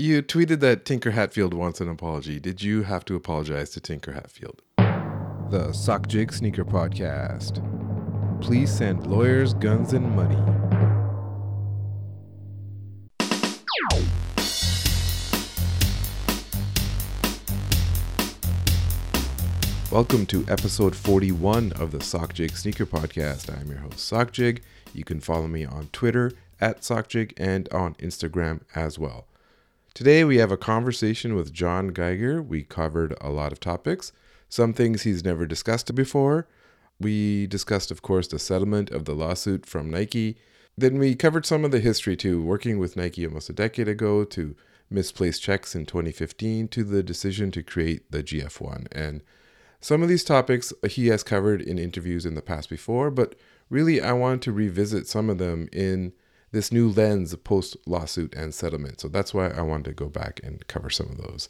You tweeted that Tinker Hatfield wants an apology. Did you have to apologize to Tinker Hatfield? The Sock Jig Sneaker Podcast. Please send lawyers, guns, and money. Welcome to episode 41 of the Sock Jig Sneaker Podcast. I'm your host, Sock Jig. You can follow me on Twitter at Sockjig and on Instagram as well. Today we have a conversation with John Geiger. We covered a lot of topics, some things he's never discussed before. We discussed, of course, the settlement of the lawsuit from Nike. Then we covered some of the history too, working with Nike almost a decade ago to misplaced checks in 2015 to the decision to create the GF1. And some of these topics he has covered in interviews in the past before, but really I wanted to revisit some of them in this new lens post lawsuit and settlement. So that's why I wanted to go back and cover some of those.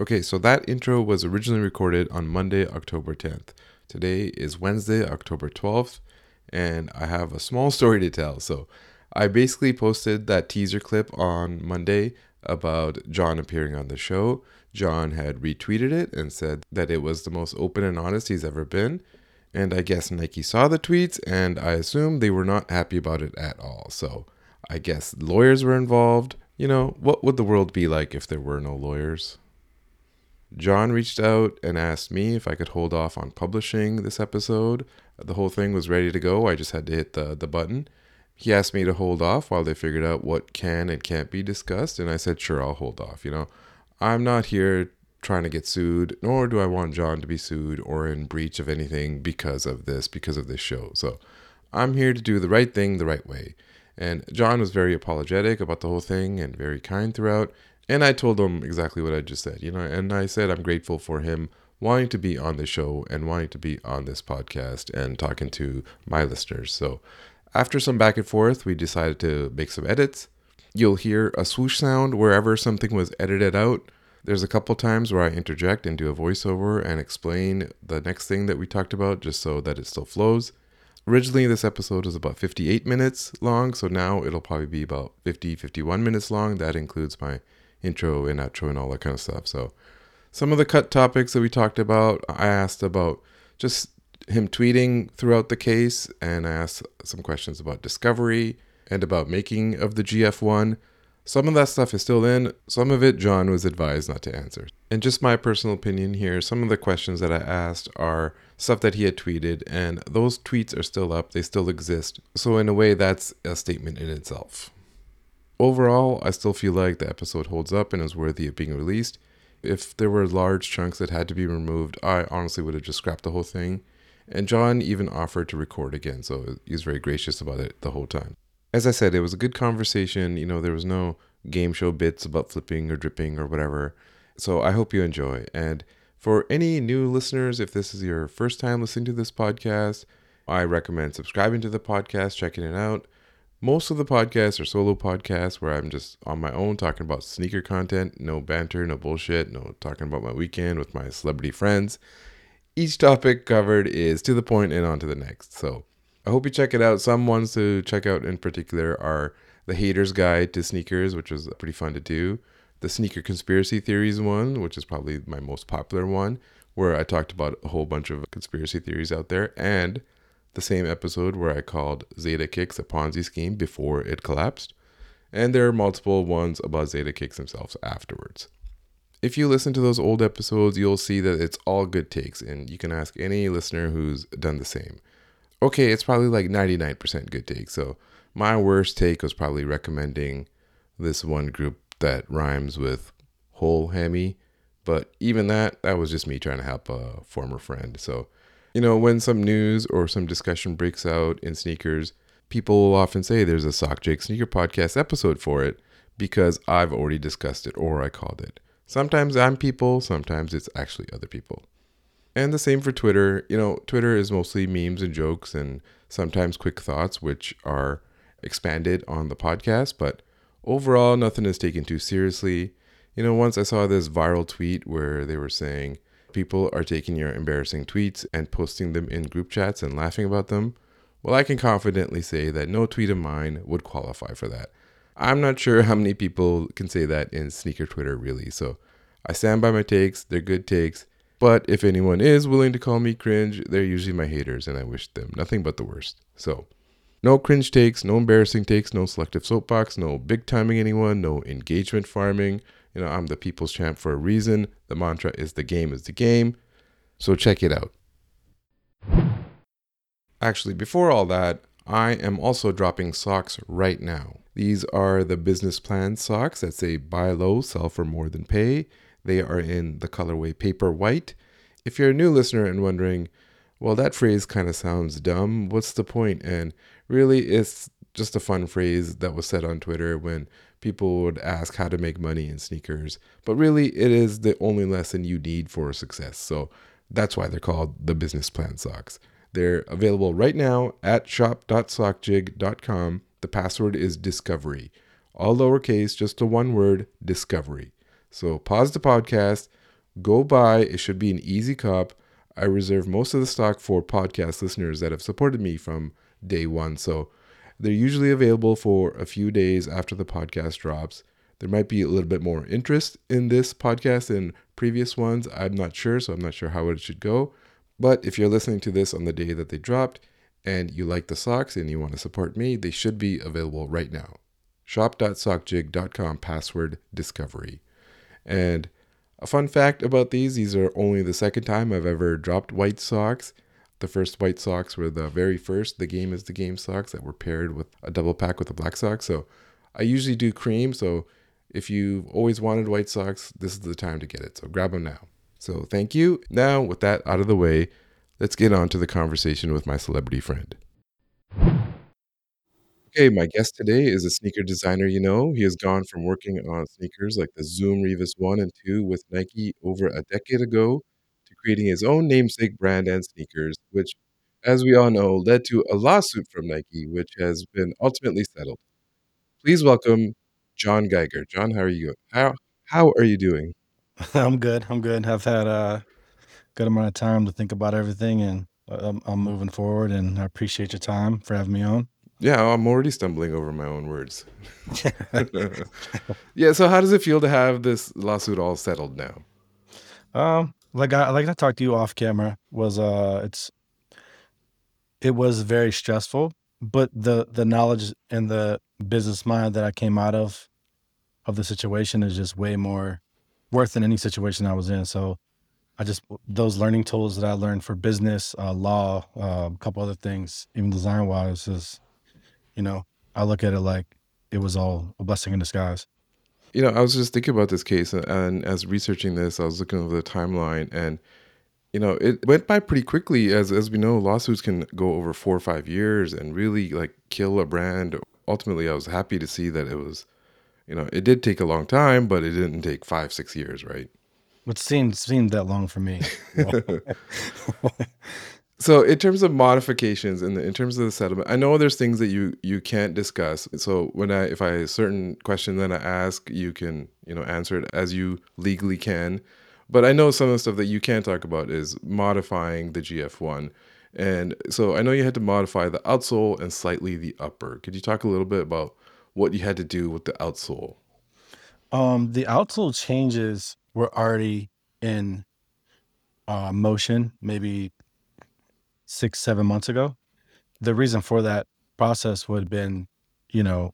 Okay, so that intro was originally recorded on Monday, October 10th. Today is Wednesday, October 12th, and I have a small story to tell. So I basically posted that teaser clip on Monday about John appearing on the show. John had retweeted it and said that it was the most open and honest he's ever been. And I guess Nike saw the tweets and I assume they were not happy about it at all. So I guess lawyers were involved. You know, what would the world be like if there were no lawyers? John reached out and asked me if I could hold off on publishing this episode. The whole thing was ready to go. I just had to hit the, the button. He asked me to hold off while they figured out what can and can't be discussed. And I said, sure, I'll hold off. You know, I'm not here trying to get sued, nor do I want John to be sued or in breach of anything because of this, because of this show. So I'm here to do the right thing the right way. And John was very apologetic about the whole thing and very kind throughout. And I told him exactly what I just said, you know, and I said I'm grateful for him wanting to be on the show and wanting to be on this podcast and talking to my listeners. So after some back and forth, we decided to make some edits. You'll hear a swoosh sound wherever something was edited out. There's a couple times where I interject and do a voiceover and explain the next thing that we talked about just so that it still flows. Originally, this episode was about 58 minutes long, so now it'll probably be about 50, 51 minutes long. That includes my intro and outro and all that kind of stuff. So, some of the cut topics that we talked about, I asked about just him tweeting throughout the case, and I asked some questions about discovery and about making of the GF1. Some of that stuff is still in, some of it John was advised not to answer. And just my personal opinion here, some of the questions that I asked are stuff that he had tweeted, and those tweets are still up, they still exist. So, in a way, that's a statement in itself. Overall, I still feel like the episode holds up and is worthy of being released. If there were large chunks that had to be removed, I honestly would have just scrapped the whole thing. And John even offered to record again, so he was very gracious about it the whole time as I said, it was a good conversation. You know, there was no game show bits about flipping or dripping or whatever. So I hope you enjoy. And for any new listeners, if this is your first time listening to this podcast, I recommend subscribing to the podcast, checking it out. Most of the podcasts are solo podcasts where I'm just on my own talking about sneaker content, no banter, no bullshit, no talking about my weekend with my celebrity friends. Each topic covered is to the point and on to the next. So I hope you check it out. Some ones to check out in particular are The Hater's Guide to Sneakers, which was pretty fun to do. The Sneaker Conspiracy Theories one, which is probably my most popular one, where I talked about a whole bunch of conspiracy theories out there. And the same episode where I called Zadeh Kicks a Ponzi scheme before it collapsed. And there are multiple ones about Zadeh Kicks themselves afterwards. If you listen to those old episodes, you'll see that it's all good takes, and you can ask any listener who's done the same okay, it's probably like 99% good take. So my worst take was probably recommending this one group that rhymes with whole hammy. But even that, that was just me trying to help a former friend. So, you know, when some news or some discussion breaks out in sneakers, people will often say there's a Sock Jig Sneaker Podcast episode for it because I've already discussed it or I called it. Sometimes I'm people, sometimes it's actually other people. And the same for Twitter. You know, Twitter is mostly memes and jokes and sometimes quick thoughts, which are expanded on the podcast, but overall, nothing is taken too seriously. You know, once I saw this viral tweet where they were saying people are taking your embarrassing tweets and posting them in group chats and laughing about them. Well, I can confidently say that no tweet of mine would qualify for that. I'm not sure how many people can say that in sneaker Twitter, really. So I stand by my takes. They're good takes. But if anyone is willing to call me cringe, they're usually my haters, and I wish them nothing but the worst. So, no cringe takes, no embarrassing takes, no selective soapbox, no big timing anyone, no engagement farming. You know, I'm the people's champ for a reason. The mantra is the game is the game. So, check it out. Actually, before all that, I am also dropping socks right now. These are the business plan socks that say buy low, sell for more than pay. They are in the colorway paper white. If you're a new listener and wondering, well, that phrase kind of sounds dumb, what's the point? And really, it's just a fun phrase that was said on Twitter when people would ask how to make money in sneakers. But really, it is the only lesson you need for success. So that's why they're called the business plan socks. They're available right now at shop.sockjig.com. The password is discovery. All lowercase, just a one word, discovery. So pause the podcast, go buy. It should be an easy cup. I reserve most of the stock for podcast listeners that have supported me from day one. So they're usually available for a few days after the podcast drops. There might be a little bit more interest in this podcast than previous ones. I'm not sure, so I'm not sure how it should go. But if you're listening to this on the day that they dropped and you like the socks and you want to support me, they should be available right now. Shop.sockjig.com password discovery. And a fun fact about these these are only the second time I've ever dropped white socks. The first white socks were the very first, the game is the game socks that were paired with a double pack with a black sock. So I usually do cream. So if you've always wanted white socks, this is the time to get it. So grab them now. So thank you. Now, with that out of the way, let's get on to the conversation with my celebrity friend. Okay, my guest today is a sneaker designer you know. He has gone from working on sneakers like the Zoom Revis 1 and 2 with Nike over a decade ago to creating his own namesake brand and sneakers, which, as we all know, led to a lawsuit from Nike, which has been ultimately settled. Please welcome John Geiger. John, how are you? How how are you doing? I'm good. I'm good. I've had a good amount of time to think about everything, and uh, I'm, I'm moving forward. And I appreciate your time for having me on. Yeah, I'm already stumbling over my own words. yeah, so how does it feel to have this lawsuit all settled now? Um, like I like I talked to you off camera was uh, it's it was very stressful, but the the knowledge and the business mind that I came out of of the situation is just way more worth than any situation I was in. So I just those learning tools that I learned for business, uh, law, uh, a couple other things, even design wise, is you know I look at it like it was all a blessing in disguise. You know, I was just thinking about this case, and as researching this, I was looking over the timeline, and you know, it went by pretty quickly. As as we know, lawsuits can go over four or five years and really like kill a brand. Ultimately, I was happy to see that it was, you know, it did take a long time, but it didn't take five six years, right? It seemed seemed that long for me. so in terms of modifications and in terms of the settlement i know there's things that you you can't discuss. So when i if i a certain question that i ask you can you know answer it as you legally can. But i know some of the stuff that you can't talk about is modifying the gf1 and so i know you had to modify the outsole and slightly the upper. Could you talk a little bit about what you had to do with the outsole? Um the outsole changes were already in uh, motion maybe six, seven months ago. The reason for that process would have been, you know,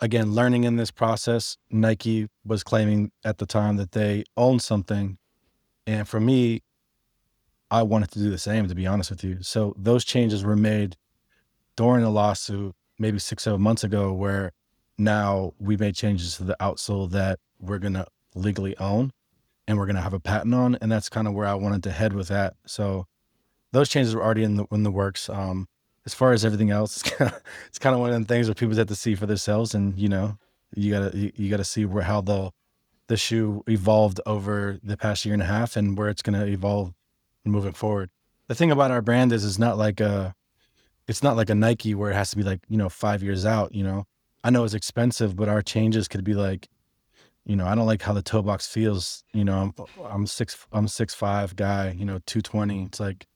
again, learning in this process. Nike was claiming at the time that they owned something. And for me, I wanted to do the same, to be honest with you. So those changes were made during the lawsuit, maybe six, seven months ago, where now we made changes to the outsole that we're going to legally own and we're going to have a patent on. And that's kind of where I wanted to head with that. So those changes were already in the in the works. Um, as far as everything else, it's kind of, it's kind of one of the things where people have to see for themselves, and you know, you gotta you, you gotta see where how the the shoe evolved over the past year and a half, and where it's gonna evolve moving forward. The thing about our brand is, it's not like a, it's not like a Nike where it has to be like you know five years out. You know, I know it's expensive, but our changes could be like you know, I don't like how the toe box feels. You know, I'm I'm six I'm six five guy. You know, two twenty. It's like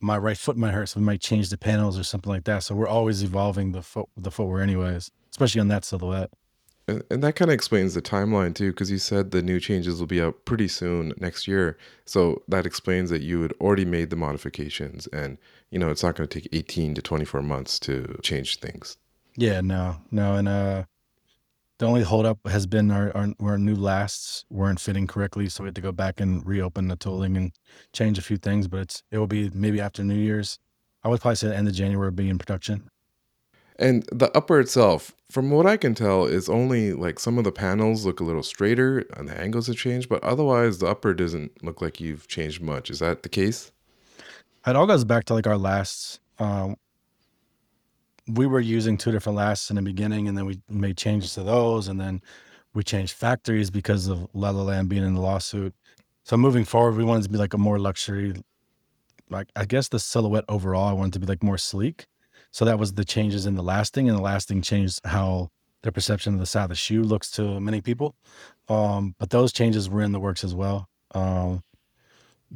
my right foot might hurt, so we might change the panels or something like that. So we're always evolving the foot the footwear, anyways. especially on that silhouette. And, and that kind of explains the timeline too, because you said the new changes will be out pretty soon next year. So that explains that you had already made the modifications, and you know it's not going to take 18 to 24 months to change things. Yeah, no, no, and uh, the only holdup has been our, our our new lasts weren't fitting correctly, so we had to go back and reopen the tooling and change a few things. But it's it will be maybe after New Year's. I would probably say the end of January will be in production. And the upper itself, from what I can tell, is only like some of the panels look a little straighter and the angles have changed, but otherwise the upper doesn't look like you've changed much. Is that the case? It all goes back to like our lasts. Um, we were using two different lasts in the beginning, and then we made changes to those, and then we changed factories because of La La Land being in the lawsuit. So moving forward, we wanted to be like a more luxury, like I guess the silhouette overall, I wanted to be like more sleek. So that was the changes in the lasting, and the lasting changed how the perception of the side of the shoe looks to many people. Um, but those changes were in the works as well. Um,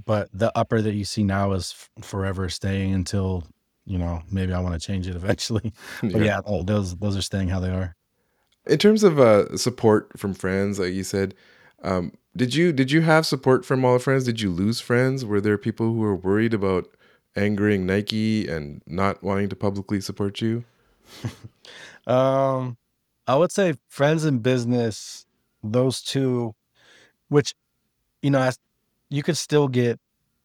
but the upper that you see now is f- forever staying until you know maybe I want to change it eventually. But Yeah. yeah, oh, those those are staying how they are. In terms of uh, support from friends, like you said, um, did you did you have support from all the friends? Did you lose friends? Were there people who were worried about angering Nike and not wanting to publicly support you? Um, I would say friends and business, those two, which you know, you could still get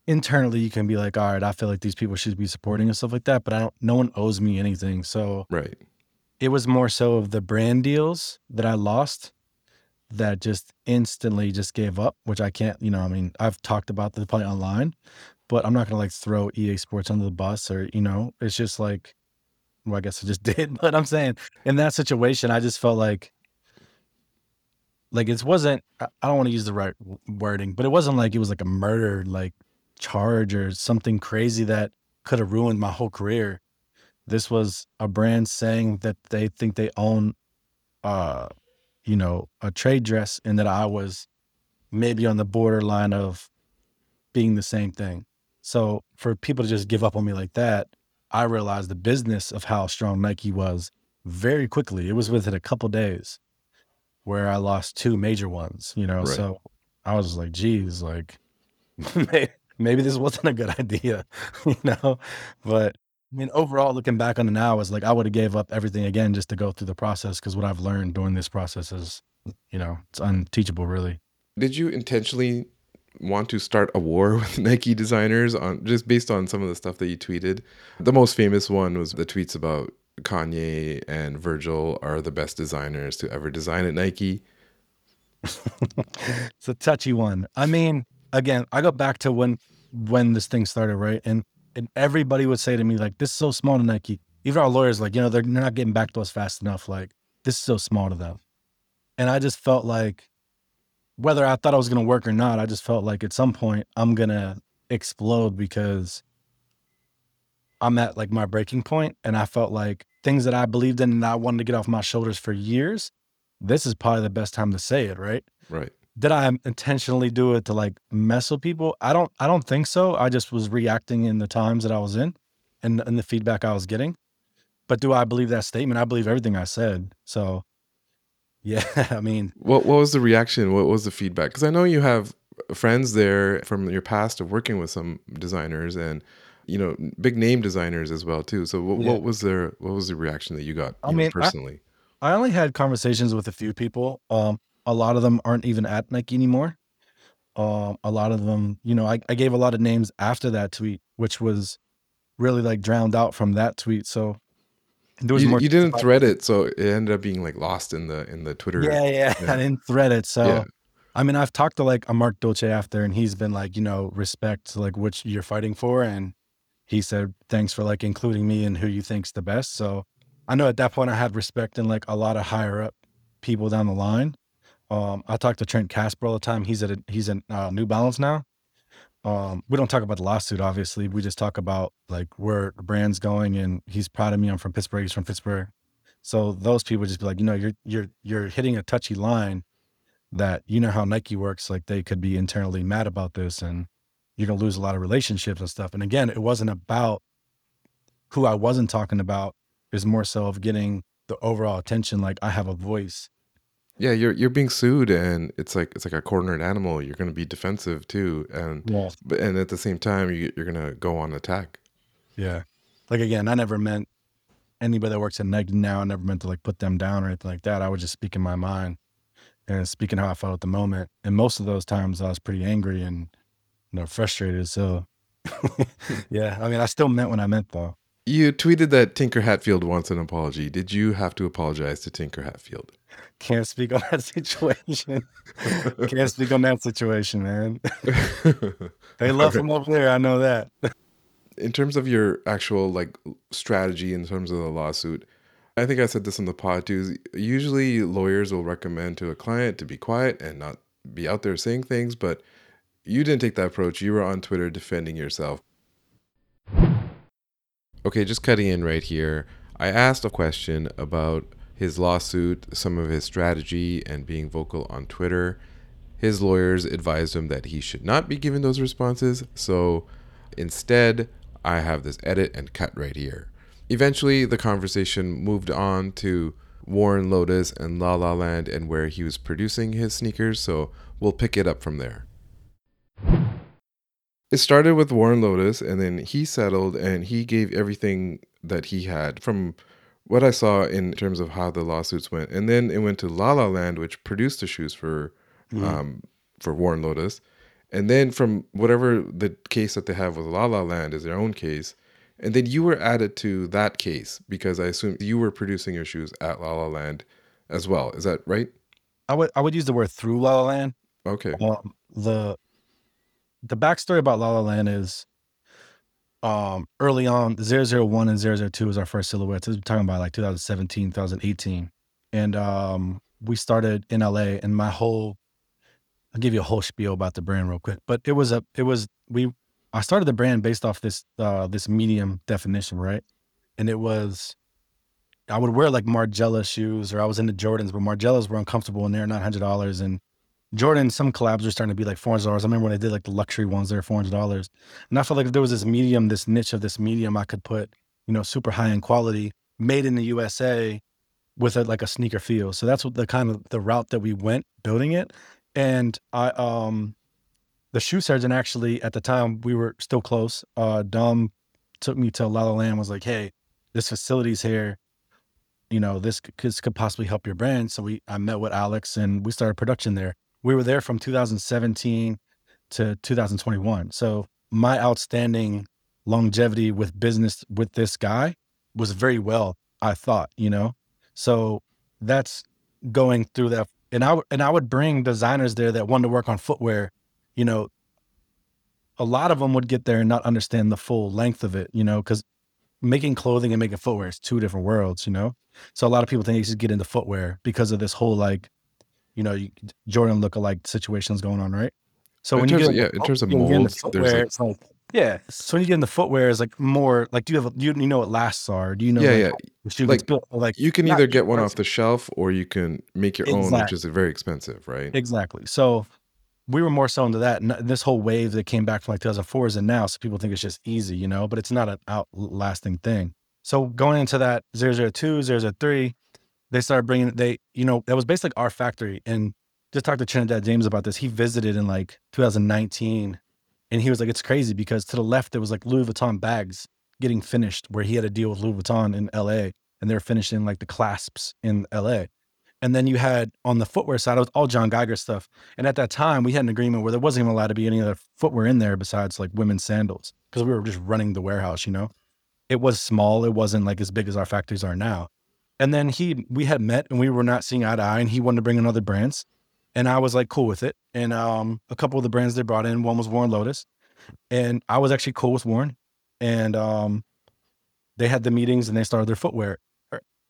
internally, you can be like, all right, I feel like these people should be supporting and stuff like that, but I don't. No one owes me anything, so Right. it was more so of the brand deals that I lost that just instantly just gave up, which I can't, you know, I mean, I've talked about this probably online, but I'm not gonna like throw EA Sports under the bus or, you know, it's just like, well, I guess I just did, but I'm saying in that situation, I just felt like, like it wasn't, I I don't want to use the right wording, but it wasn't like it was like a murder, like charge or something crazy that could have ruined my whole career. This was a brand saying that they think they own, uh, you know, a trade dress and that I was maybe on the borderline of being the same thing. So for people to just give up on me like that, I realized the business of how strong Nike was very quickly. It was within a couple days where I lost two major ones, you know. Right. So I was like, geez, like maybe this wasn't a good idea, you know. But I mean, overall, looking back on it now, is like I would have gave up everything again just to go through the process because what I've learned during this process is, you know, it's unteachable, really. Did you intentionally want to start a war with Nike designers on just based on some of the stuff that you tweeted? The most famous one was the tweets about Kanye and Virgil are the best designers to ever design at Nike. it's a touchy one. I mean, again, I go back to when when this thing started, right? And and everybody would say to me like, "This is so small to Nike." Even our lawyers, like, you know, they're, they're not getting back to us fast enough. Like, this is so small to them. And I just felt like, whether I thought I was going to work or not, I just felt like at some point I'm to explode because I'm at like my breaking point, and I felt like things that I believed in and I wanted to get off my shoulders for years. This is probably the best time to say it, right? Right. Did I intentionally do it to like mess with people? I don't I don't think so. I just was reacting in the times that I was in and and the feedback I was getting. But do I believe that statement? I believe everything I said. So yeah, I mean, What what was the reaction? What was the feedback? Because I know you have friends there from your past of working with some designers and you know big name designers as well too. So what, Yeah. what was their what was the reaction that you got I you know, mean, I- personally? I only had conversations with a few people. Um a lot of them aren't even at Nike anymore. Um a lot of them, you know, I, I gave a lot of names after that tweet, which was really like drowned out from that tweet. So there was You, more you didn't thread it, so it ended up being like lost in the in the Twitter. Yeah, yeah. Yeah. I didn't thread it. So Yeah. I mean, I've talked to like a Marc Dolce after, and he's been like, you know, respect like which you're fighting for, and he said thanks for like including me in who you think's the best. So I know at that point I had respect in like a lot of higher up people down the line. Um, I talk to Trent Casper all the time. He's at a, he's in uh, New Balance now. Um, we don't talk about the lawsuit, obviously. We just talk about like where the brand's going, and he's proud of me. I'm from Pittsburgh. He's from Pittsburgh. So those people just be like, you know, you're you're you're hitting a touchy line that you know how Nike works. Like they could be internally mad about this, and you're gonna lose a lot of relationships and stuff. And again, it wasn't about who I wasn't talking about. It was more so of getting the overall attention. Like I have a voice. Yeah, you're you're being sued, and it's like it's like a cornered animal. You're going to be defensive too, and Yeah. but and at the same time, you, you're going to go on attack. Yeah. Like again, I never meant anybody that works at Nike now, I never meant to like put them down or anything like that. I was just speaking my mind and speaking how I felt at the moment. And most of those times I was pretty angry and you know frustrated. So yeah, I mean I still meant what I meant though. You tweeted that Tinker Hatfield wants an apology. Did you have to apologize to Tinker Hatfield? Can't speak on that situation. Can't speak on that situation, man. they love Okay. him over there. I know that. in terms of your actual like strategy in terms of the lawsuit i think i said this on the pod too is usually lawyers will recommend to a client to be quiet and not be out there saying things but you didn't take that approach you were on twitter defending yourself okay just cutting in right here i asked a question about his lawsuit some of his strategy and being vocal on twitter his lawyers advised him that he should not be given those responses so Instead, I have this edit and cut right here. Eventually, the conversation moved on to Warren Lotas and La La Land and where he was producing his sneakers, so we'll pick it up from there. It started with Warren Lotas, and then he settled and he gave everything that he had from what I saw in terms of how the lawsuits went. And then it went to La La Land, which produced the shoes for um, for Warren Lotas. And then from whatever the case that they have with La La Land is their own case. And then you were added to that case because I assume you were producing your shoes at La La Land as well. Is that right? I would I would use the word through La La Land. Okay. Um, the the backstory about La La Land is um early on 001 and 002 was our first silhouettes. Is talking about like 2017, 2018. And um we started in LA and my whole I'll give you a whole spiel about the brand real quick. But it was a it was we I started the brand based off this uh this medium definition, right? And it was I would wear like Margiela shoes or I was into Jordans, but Margielas were uncomfortable and they're not hundred dollars. And Jordan, some collabs were starting to be like four hundred dollars. I remember when they did like the luxury ones, they were four hundred dollars. And I felt like if there was this medium, this niche of this medium, I could put, you know, super high end quality, made in the USA, with a, like a sneaker feel. So that's what the kind of the route that we went building it. And I, um, the shoe surgeon actually at the time we were still close. Uh, Dom took me to La La Land. Was like, hey, this facility's here. You know, this this could possibly help your brand. So we, I met with Alex and we started production there. We were there from 2017 to 2021. So my outstanding longevity with business with this guy was very well, I thought, you know. So that's going through that and I and I would bring designers there that wanted to work on footwear, you know. A lot of them would get there and not understand the full length of it, you know, because making clothing and making footwear is two different worlds, you know. So a lot of people think you should get into footwear because of this whole like, you know, you, Jordan lookalike situations going on, right? So In when you get of- yeah, in terms of when you get there's, footwear, like- it's like yeah. So when you get in the footwear, is like more like do you have a, you, you know what lasts are? Do you know yeah, like, yeah. shoe Like, built? Like You can either get one expensive. off the shelf or you can make your own, which is very expensive, right? Exactly. So we were more so into that. And this whole wave that came back from like 2004 is in now. So people think it's just easy, you know, but it's not an outlasting thing. So going into that 002, 003, they started bringing, they, you know, that was basically our factory. And just talked to Trinidad James about this. He visited in like 2019 and he was like, it's crazy because to the left, there was like Louis Vuitton bags getting finished where he had a deal with Louis Vuitton in LA and they're finishing like the clasps in LA. And then you had on the footwear side, it was all John Geiger stuff. And at that time, we had an agreement where there wasn't even allowed to be any other footwear in there besides like women's sandals because we were just running the warehouse, you know? It was small, it wasn't like as big as our factories are now. And then he, we had met and we were not seeing eye to eye, and he wanted to bring in other brands. And I was like cool with it. And um, a couple of the brands they brought in, one was Warren Lotas. And I was actually cool with Warren. And um, they had the meetings and they started their footwear.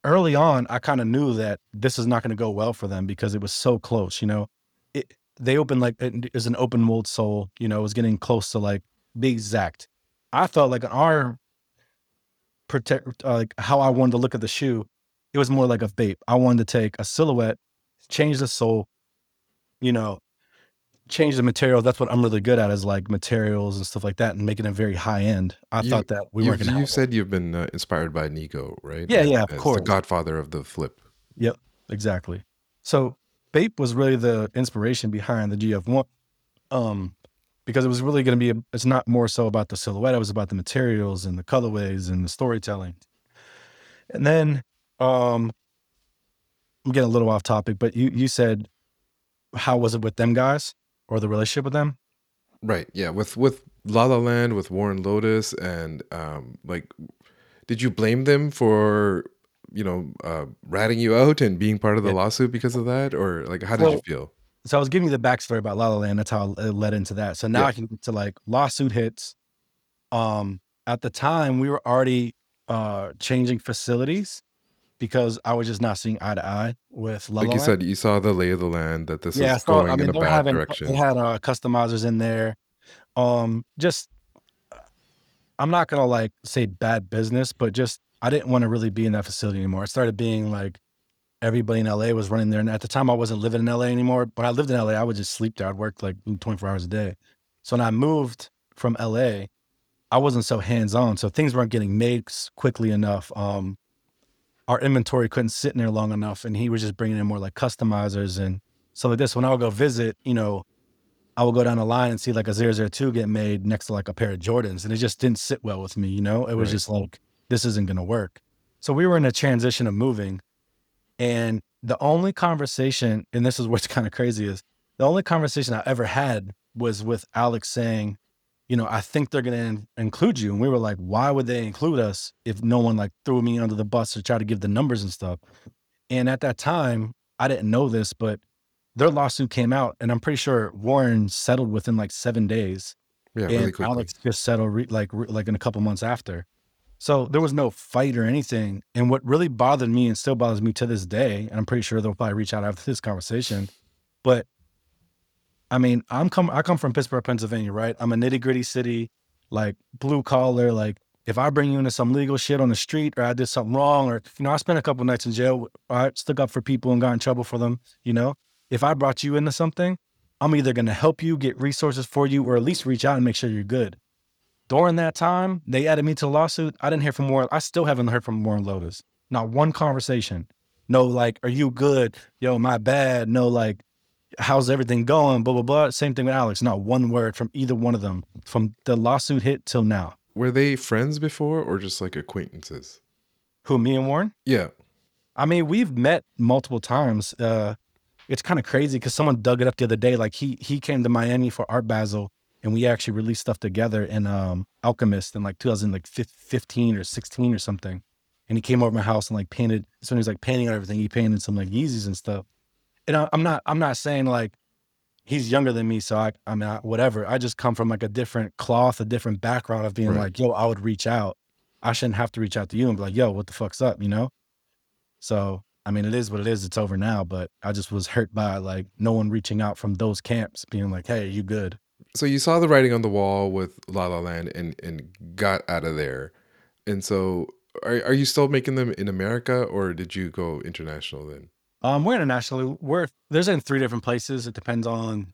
Early on, I kind of knew that this is not going to go well for them because it was so close. You know, it, they opened like it was an open mold sole. You know, it was getting close to like be exact. I felt like our protect, uh, like how I wanted to look at the shoe, it was more like a Bape. I wanted to take a silhouette, change the sole, you know, change the material. That's what I'm really good at is like materials and stuff like that and making it very high end. I You, thought that we weren't going to that. said you've been uh, inspired by Nigo, right? Yeah, yeah, of as course. the godfather of the flip. Yep, exactly. So Bape was really the inspiration behind the GF1, um, because it was really going to be. A, it's not more so about the silhouette; it was about the materials and the colorways and the storytelling. And then, um, I'm getting a little off topic, but you you said, how was it with them guys or the relationship with them? Right. Yeah. With with La La Land, with Warren Lotas, and um, like, did you blame them for you know uh, ratting you out and being part of the Yeah. lawsuit because of that, or like how did you feel? So I was giving you the backstory about La La Land. That's how it led into that. So now Yeah. I can get to like lawsuit hits. Um, at the time we were already uh changing facilities because I was just not seeing eye to eye with La Like La you said, you saw the lay of the land that this Yeah, is so going I mean in a bad having direction. they had uh customizers in there. Um, just I'm not gonna like say bad business, but just I didn't want to really be in that facility anymore. It started being like everybody in LA was running there. And at the time I wasn't living in LA anymore. But I lived in LA, I would just sleep there. I'd work like 24 hours a day. So when I moved from LA, I wasn't so hands-on. So things weren't getting made quickly enough. Um, our inventory couldn't sit in there long enough. And he was just bringing in more like customizers and so like this. When I would go visit, you know, I would go down the line and see like a 002 get made next to like a pair of Jordans. And it just didn't sit well with me, you know? It was Right. just like, this isn't to work. So we were in a transition of moving. And the only conversation, and this is what's kind of crazy, is the only conversation I ever had was with Alex saying, you know, I think they're going to include you. And we were like, why would they include us if no one like threw me under the bus to try to give the numbers and stuff? And at that time, I didn't know this, but their lawsuit came out, and I'm pretty sure Warren settled within like seven days, Yeah, and really quickly. Alex just settled re- like re- like in a couple months after. So there was no fight or anything. And what really bothered me and still bothers me to this day, and I'm pretty sure they'll probably reach out after this conversation, but I mean, I'm come I come from Pittsburgh, Pennsylvania, right? I'm a nitty gritty city, like blue collar. Like if I bring you into some legal shit on the street, or I did something wrong, or you know, I spent a couple nights in jail. I stuck up for people and got in trouble for them. You know, if I brought you into something, I'm either going to help you get resources for you, or at least reach out and make sure you're good. During that time, they added me to the lawsuit. I didn't hear from Warren. I still haven't heard from Warren Lotas. Not one conversation. No, like, are you good? Yo, my bad. No, like, how's everything going? Blah blah blah. Same thing with Alex. Not one word from either one of them from the lawsuit hit till now. Were they friends before or just like acquaintances? Who me and Warren? Yeah. I mean, we've met multiple times. Uh, it's kind of crazy because someone dug it up the other day. Like he he came to Miami for Art Basel, and we actually released stuff together in um, Alchemist in like 2015 or 16 or something. And he came over my house and like painted. So when he was like painting on everything, he painted some like Yeezys and stuff. And I, I'm not I'm not saying like he's younger than me, so I I mean I, whatever. I just come from like a different cloth, a different background of being Right. like, yo, I would reach out. I shouldn't have to reach out to you and be like, yo, what the fuck's up, you know? So I mean, it is what it is. It's over now, but I just was hurt by like no one reaching out from those camps, being like, "Hey, you good?" So you saw the writing on the wall with La La Land and and got out of there. And so are are you still making them in America or did you go international then? Um, we're internationally. We're there's in three different places. It depends on.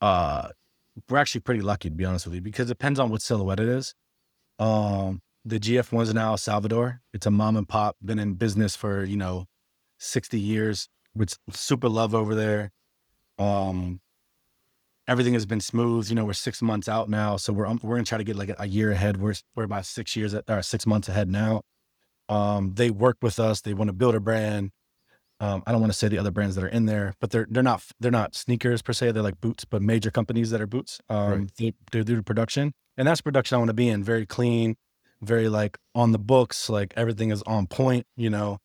Uh, we're actually pretty lucky to be honest with you because it depends on what silhouette it is. Um, the GF one's in El Salvador. It's a mom and pop, been in business for you know, sixty years. With super love over there. Um, everything has been smooth. You know, we're six months out now, so we're um, we're gonna try to get like a, year ahead. We're we're about six years or six months ahead now. Um, they work with us. They want to build a brand. Um, I don't want to say the other brands that are in there, but they're they're not they're not sneakers per se. They're like boots, but major companies that are boots. Um, Right. they, they do the production, and that's production I want to be in. Very clean, very like on the books. Like everything is on point. You know,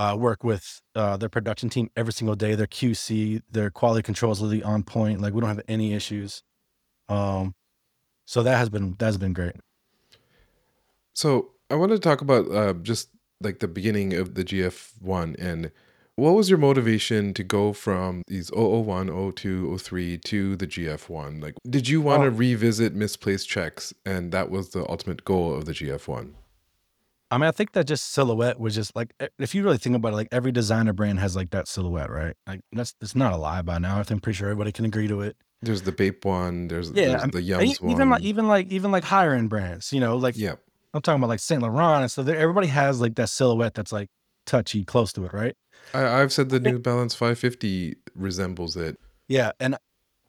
uh, work with uh, their production team every single day. Their QC, their quality control is really on point. Like we don't have any issues. Um, so that has been that has been great. So I want to talk about uh, just like the beginning of the GF1 and what was your motivation to go from these 001, 02, 03 to the GF1? Like, did you want to Oh. revisit misplaced checks and that was the ultimate goal of the GF1? I mean, I think that just silhouette was just like if you really think about it, like every designer brand has like that silhouette, right? Like that's it's not a lie by now. I think pretty sure everybody can agree to it. There's the Bape one. There's Yeah, there's the Yums e- one. even like even like even like higher end brands, you know, like yeah, I'm talking about like Saint Laurent and so There- Everybody has like that silhouette that's like touchy, close to it, right? I, I've said the New Balance 550 resembles it. Yeah, and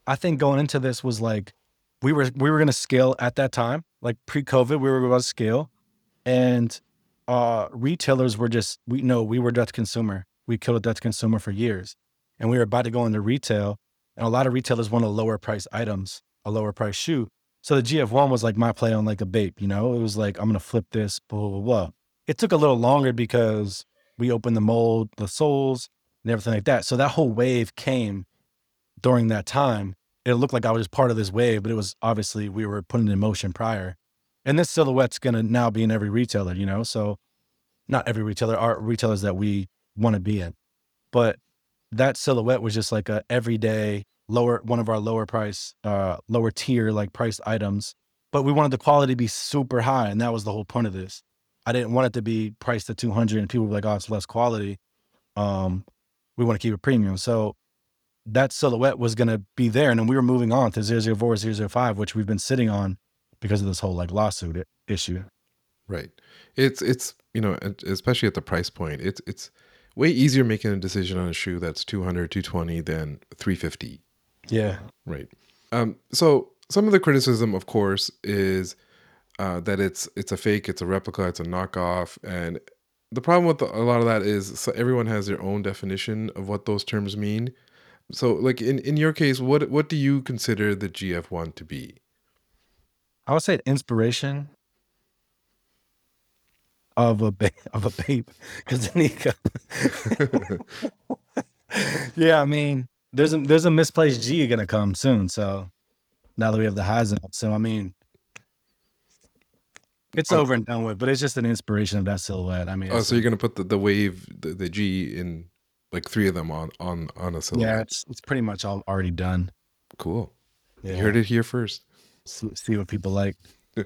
I think going into this was like we were we were gonna scale at that time, like pre-COVID, we were about to scale, and uh retailers were just we know we were to consumer. We killed to consumer for years, and we were about to go into retail, and a lot of retailers wanted lower price items, a lower price shoe. So the GF1 was like my play on like a Bape, you know. It was like I'm gonna flip this, blah blah blah. It took a little longer because we opened the mold, the soles, and everything like that. So that whole wave came during that time, it looked like I was just part of this wave, but it was obviously we were putting in motion prior. And this silhouette's gonna now be in every retailer, you know. So not every retailer are retailers that we want to be in, but that silhouette was just like a everyday lower one of our lower price, uh, lower tier like priced items. But we wanted the quality to be super high, and that was the whole point of this. I didn't want it to be priced at 200 and people were like, oh, it's less quality. Um, we want to keep it premium. So that silhouette was going to be there. And then we were moving on to 004, 005, which we've been sitting on because of this whole like lawsuit issue. Right. It's it's you know especially at the price point. It's it's way easier making a decision on a shoe that's 200, 220 than 350. Yeah. Right. Um, so some of the criticism, of course, is uh, that it's it's a fake, it's a replica, it's a knockoff, and the problem with a lot of that is so everyone has their own definition of what those terms mean. So, like in, in your case, what what do you consider the GF1 to be? I would say inspiration of a ba- of a Bape because yeah, I mean, there's a there's a misplaced G gonna come soon. So now that we have the highs up, so I mean, it's Oh. over and done with. But it's just an inspiration of that silhouette. I mean, Oh, it's- so you're gonna put the, the wave, the, the G in like three of them on on on a silhouette. yeah, silhouette. it's it's pretty much all already done. Cool. Yeah, You heard it here first. See, see what people like.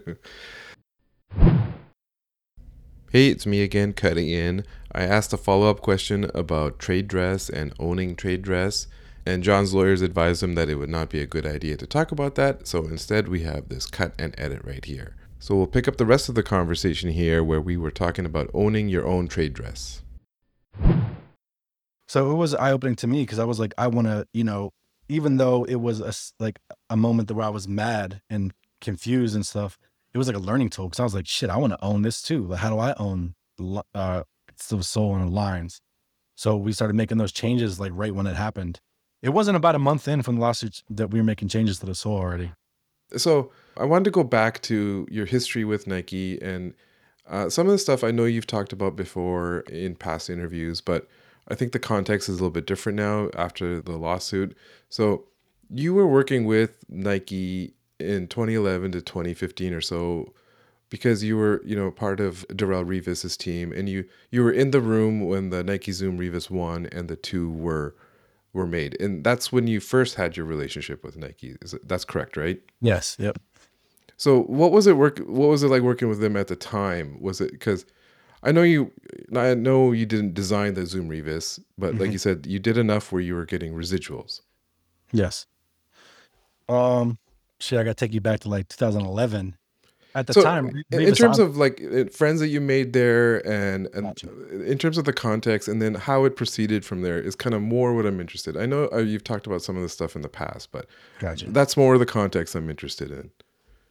Hey, it's me again, cutting in. I asked a follow up question about trade dress and owning trade dress, and John's lawyers advised him that it would not be a good idea to talk about that, so instead we have this cut and edit right here. So we'll pick up the rest of the conversation here where we were talking about owning your own trade dress. So it was eye opening to me because I was like, I want to, you know, even though it was a like a moment where I was mad and confused and stuff, it was like a learning tool because I was like, shit, I want to own this too. Like, how do I own uh the sole and the lines? So we started making those changes like right when it happened. It wasn't about a month in from the lawsuit that we were making changes to the sole already. So I wanted to go back to your history with Nike and uh, some of the stuff I know you've talked about before in past interviews, but I think the context is a little bit different now after the lawsuit. So you were working with Nike in 2011 to 2015 or so because you were you know part of Darrelle Revis's team and you you were in the room when the Nike Zoom Revis 1 and the 2 were were made and that's when you first had your relationship with Nike is it, that's correct right Yes. Yep. so what was it work? What was it like working with them at the time? Was it because I know you, I know you didn't design the Zoom Revis, but like Mhm. you said, you did enough where you were getting residuals. Yes. Um, shit, I got to take you back to like 2011. At the so time, in, terms on- of like friends that you made there, and and Gotcha. in terms of the context, and then how it proceeded from there is kind of more what I'm interested. I know uh, you've talked about some of the stuff in the past, but gotcha. that's more the context I'm interested in.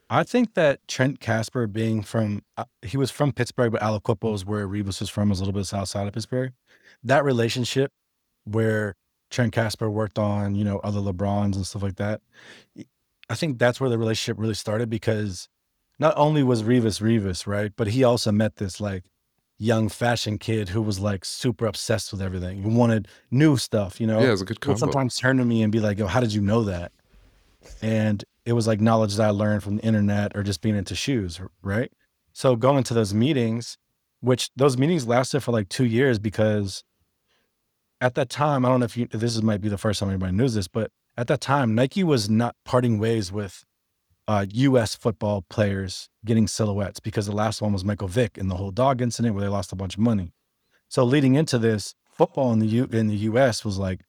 I think that Trent Casper being from, uh, he was from Pittsburgh, but Aliquippa is where Revis was from, was a little bit outside of Pittsburgh. That relationship where Trent Casper worked on, you know, other LeBrons and stuff like that. I think that's where the relationship really started because not only was Revis Revis, right? But he also met this like young fashion kid who was like super obsessed with everything. He wanted new stuff, you know? Yeah, it was a good would sometimes turn to me and be like, "Yo, how did you know that?" And it was like knowledge that I learned from the internet or just being into shoes, right? So going to those meetings, which those meetings lasted for like two years because at that time, I don't know if you this is, might be the first time anybody knows this, but at that time, Nike was not parting ways with uh, U.S. football players getting silhouettes because the last one was Michael Vick in the whole dog incident where they lost a bunch of money. So leading into this, football in the U in the U.S. was like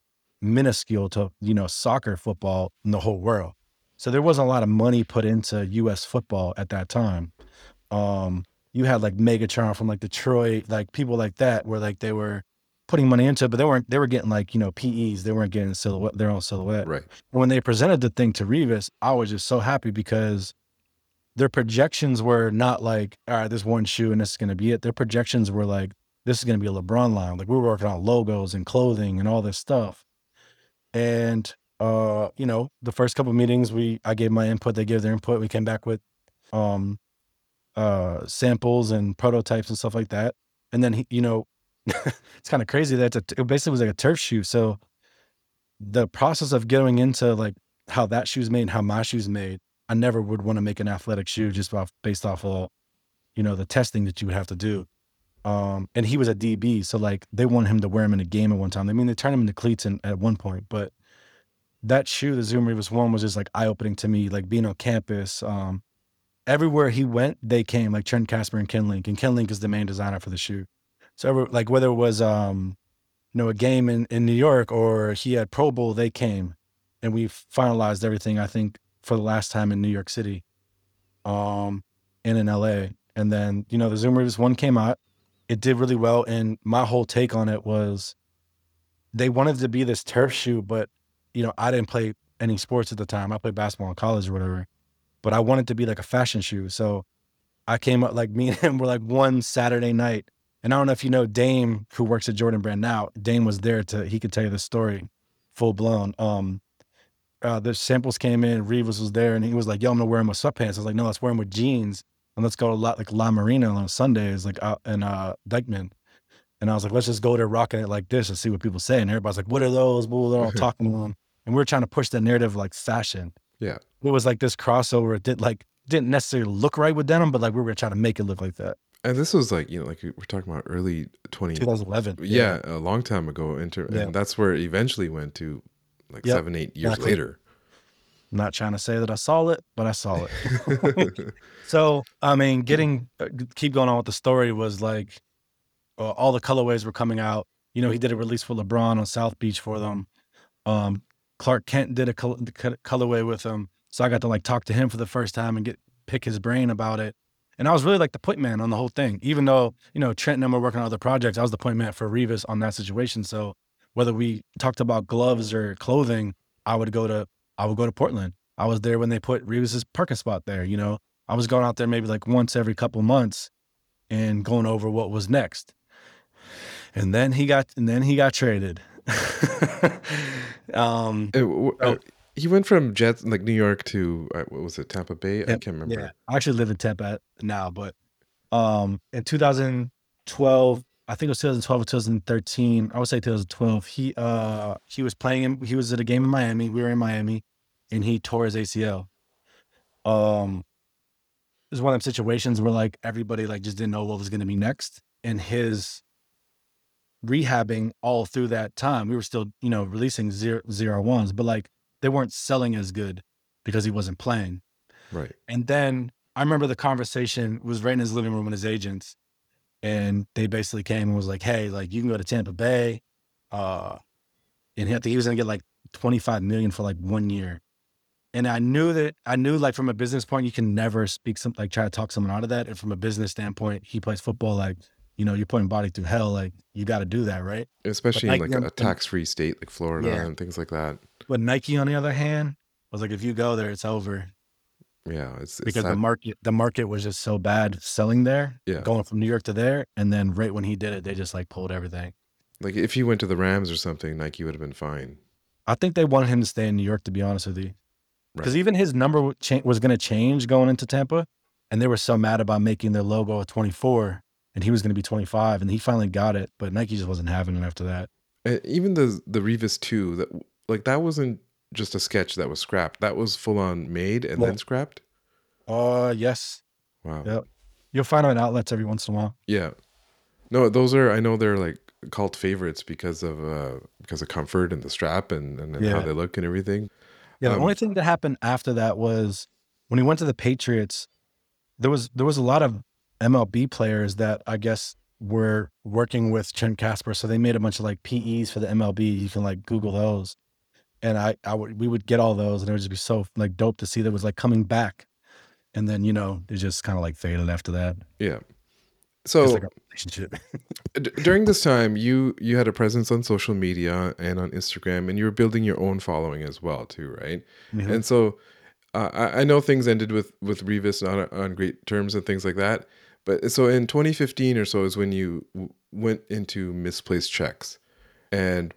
minuscule to you know soccer football in the whole world. So there wasn't a lot of money put into U.S. football at that time. Um, you had like Megatron from like Detroit, like people like that, where like they were putting money into it, but they weren't. They were getting like you know PEs. They weren't getting silhouette, their own silhouette. Right. And when they presented the thing to Revis, I was just so happy because their projections were not like, all right, this one shoe and this is going to be it. Their projections were like, this is going to be a LeBron line. Like we were working on logos and clothing and all this stuff. And uh, you know, the first couple meetings, we I gave my input, they gave their input. We came back with um uh samples and prototypes and stuff like that. And then he, you know, it's kind of crazy that a, it basically was like a turf shoe. So the process of going into like how that shoe's made and how my shoe's made, I never would want to make an athletic shoe just off based off of, you know, the testing that you would have to do. Um, and he was a DB, so like they wanted him to wear him in a game at one time. I mean, they turned him into cleats in, at one point, but that shoe, the Zoom Revis one, was just like eye opening to me. Like being on campus, um, everywhere he went, they came. Like Trent Casper and Ken Link, and Ken Link is the main designer for the shoe. So like whether it was um, you know, a game in in New York or he had Pro Bowl, they came, and we finalized everything. I think for the last time in New York City, um, and in LA. And then you know the Zoom Revis one came out. It did really well, and my whole take on it was they wanted to be this turf shoe, but you know I didn't play any sports at the time. I played basketball in college or whatever, but I wanted to be like a fashion shoe. So I came up like me and him were like one Saturday night. And I don't know if you know Dame, who works at Jordan Brand now. Dame was there to he could tell you the story, full blown. Um, uh, the samples came in. Revis was there, and he was like, "Yo, I'm gonna wear them with sweatpants." I was like, "No, let's wear them with jeans, and let's go to lot like La Marina on Sundays, like out in uh, Dyckman." And I was like, "Let's just go there rocking it like this and see what people say." And everybody's like, "What are those?" Blah, They're all talking to them, and we were trying to push the narrative like fashion. Yeah. It was like this crossover. It did like didn't necessarily look right with denim, but like we were trying to make it look like that. And this was like, you know, like we're talking about early 20, 2011. yeah, a long time ago. Inter- Yeah. And that's where it eventually went to like Yep, seven, eight years exactly. later. Not trying to say that I saw it, but I saw it. So, I mean, getting uh, keep going on with the story was like uh, all the colorways were coming out. You know, he did a release for LeBron on South Beach for them. Um, Clark Kent did a col- colorway with him, so I got to like talk to him for the first time and get pick his brain about it. And I was really like the point man on the whole thing, even though you know Trent and I were working on other projects. I was the point man for Revis on that situation. So whether we talked about gloves or clothing, I would go to I would go to Portland. I was there when they put Revis's parking spot there. You know, I was going out there maybe like once every couple months and going over what was next. And then he got and then he got traded. um w- Oh. He went from Jets, like New York to, uh, what was it, Tampa Bay? I can't remember. yeah, I actually live in Tampa now, but um in 2012, I think it was 2012 or 2013, I would say 2012, he uh he was playing in, he was at a game in Miami. We were in Miami and he tore his ACL. Um it was one of them situations where like everybody like just didn't know what was going to be next and his rehabbing all through that time we were still you know releasing zero zero ones but like they weren't selling as good because he wasn't playing Right. and then i remember the conversation was right in his living room with his agents and they basically came and was like hey like you can go to tampa bay uh and he, I think he was gonna get like 25 million for like one year and I knew that I knew like from a business point, you can never speak some like try to talk someone out of that. And from a business standpoint, he plays football like, you know, you're putting body through hell. Like you got to do that, right? Especially in like a tax free state like Florida Yeah. and things like that. But Nike, on the other hand, was like, if you go there, it's over Yeah. It's, it's because the market the market was just so bad selling there, Yeah. going from New York to there. And then right when he did it, they just like pulled everything. like if he went to the Rams or something, Nike would have been fine. I think they wanted him to stay in New York, to be honest with you, because Right. even his number was going to change going into Tampa, and they were so mad about making their logo a 24, and he was going to be 25, and he finally got it, but Nike just wasn't having it after that. Uh, even the the Revis two that like that wasn't just a sketch that was scrapped. That was full on made and Well- then scrapped. Uh, yes, Wow. Yep. you'll find them in outlets every once in a while. Yeah. No, those are I know they're like cult favorites because of uh because of comfort and the strap and, and how Yeah. they look and everything. Yeah, the Um, only thing that happened after that was when he went to the Patriots, there was there was a lot of MLB players that I guess were working with Trent Casper, so they made a bunch of like PEs for the MLB. You can like Google those, and I I would we would get all those, and it would just be so like dope to see that was like coming back, and then you know it just kind of like faded after that. Yeah. So like a relationship. d- during this time, you you had a presence on social media and on Instagram, and you were building your own following as well, too, right? Mhm. And so uh, I, I know things ended with with Revis on on great terms and things like that. But so in 2015 or so is when you w- went into misplaced checks, and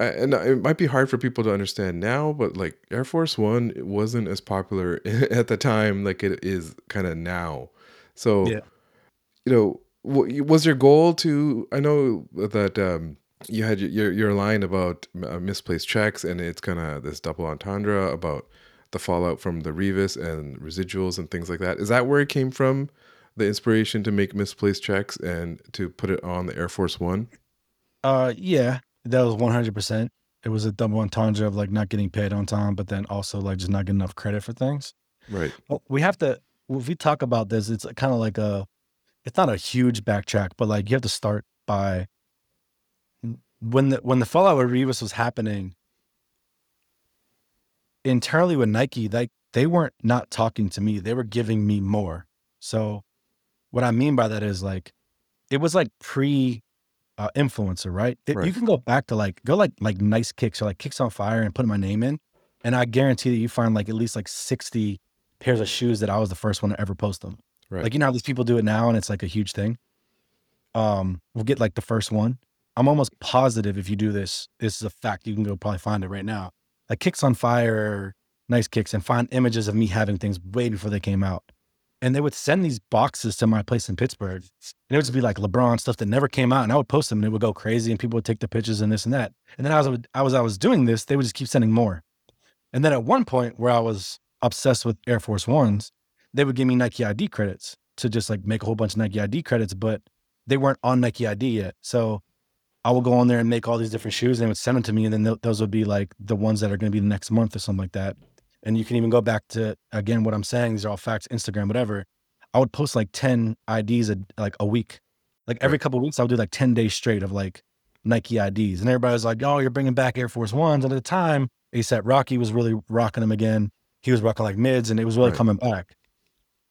I- and it might be hard for people to understand now, but like Air Force One it wasn't as popular at the time like it is kind of now. So Yeah. you know, w- was your goal to? I know that um, you had your your your line about uh, misplaced checks, and it's kind of this double entendre about the fallout from the Revis and residuals and things like that. Is that where it came from? The inspiration to make misplaced checks and to put it on the Air Force One. Uh, yeah, that was one hundred percent. It was a double entendre of like not getting paid on time, but then also like just not getting enough credit for things. Right. Well, we have to if we talk about this, it's kind of like a it's not a huge backtrack, but like you have to start by when the when the fallout with Revis was happening internally with Nike, like they weren't not talking to me. They were giving me more. So what I mean by that is like it was like pre uh, influencer, right? It- Right. You can go back to like go like like nice kicks or like kicks on fire and put my name in, and I guarantee that you find like at least like sixty pairs of shoes that I was the first one to ever post them. Right. Like you know how these people do it now, and it's like a huge thing. Um, we'll get like the first one. I'm almost positive if you do this, this is a fact. You can go probably find it right now. Like kicks on fire, nice kicks, and find images of me having things way before they came out. And they would send these boxes to my place in Pittsburgh. And it would just be like LeBron stuff that never came out. And I would post them and it would go crazy and people would take the pictures and this and that. And then as I was, I was, I was doing this, they would just keep sending more. And then at one point where I was obsessed with Air Force Ones, they would give me Nike ID credits to just like make a whole bunch of Nike ID credits, but they weren't on Nike ID yet. So I would go on there and make all these different shoes and they would send them to me. And then th- those would be like the ones that are going to be the next month or something like that. And you can even go back to, again, what I'm saying, these are all facts, Instagram, whatever. I would post like 10 IDs a, like a week. Like every couple of weeks, I would do like 10 days straight of like Nike IDs. And everybody was like, oh, you're bringing back Air Force Ones. And at the time, ASAP Rocky was really rocking them again. He was rocking like mids and it was really Right. coming back.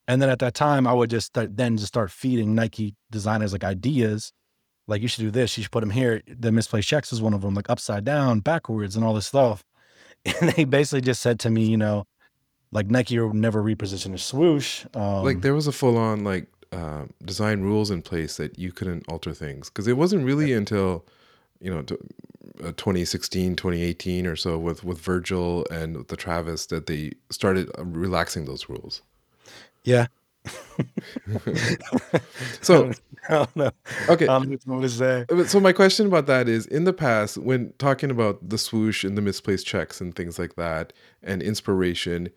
And then at that time, I would just start, then just start feeding Nike designers like ideas. Like you should do this, you should put them here. The misplaced checks is one of them, like upside down, backwards, and all this stuff. And they basically just said to me, you know, like Nike will never reposition a swoosh. Um, like there was a full on like uh, design rules in place that you couldn't alter things because it wasn't really until you know t- uh, 2016 2018 or so with with virgil and with the travis that they started uh, relaxing those rules yeah. So I don't know. okay. I don't know what to say. So my question about that is in the past when talking about the swoosh and the misplaced checks and things like that and inspiration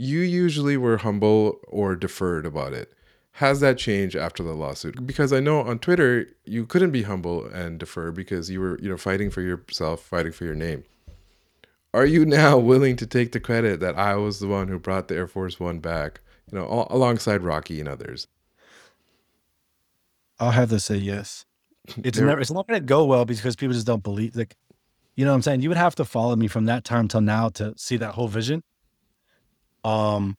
you usually were humble or deferred about it. Has that changed after the lawsuit? Because i know on twitter you couldn't be humble and defer because you were you know fighting for yourself fighting for your name. Are you now willing to take the credit that i was the one who brought the air force one back you know al- alongside rocky and others I'll have to say yes. It's never it's not gonna go well because people just don't believe like you know what I'm saying? You would have to follow me from that time till now to see that whole vision. Um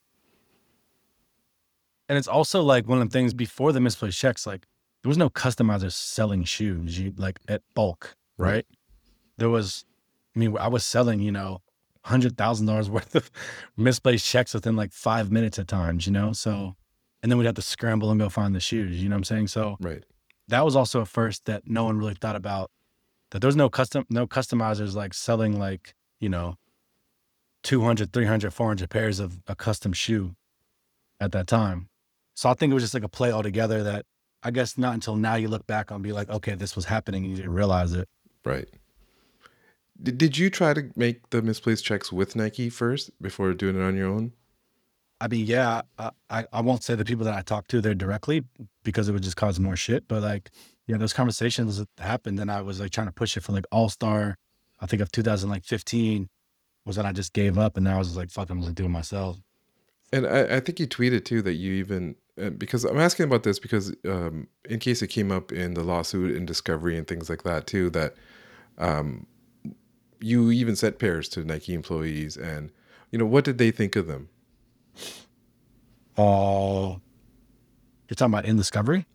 and it's also like one of the things before the misplaced checks, like there was no customizers selling shoes, you like at bulk, Right. right? There was I mean, I was selling, you know, hundred thousand dollars worth of misplaced checks within like five minutes at times, you know? So and then we'd have to scramble and go find the shoes, you know what I'm saying? So right that was also a first that no one really thought about that there's no custom no customizers like selling like you know 200 300 400 pairs of a custom shoe at that time so i think it was just like a play altogether that i guess not until now you look back and be like okay this was happening and you didn't realize it Right. Did, did you try to make the misplaced checks with Nike first before doing it on your own? i mean yeah I, I won't say the people that i talked to there directly because it would just cause more shit but like yeah those conversations happened and i was like trying to push it for like all star i think of 2015 was when i just gave up and now i was like fuck i'm just doing it myself And I, I think you tweeted too that you even uh, because I'm asking about this because um, in case it came up in the lawsuit and discovery and things like that too that um, you even sent pairs to Nike employees and you know what did they think of them? Oh, you're talking about in discovery?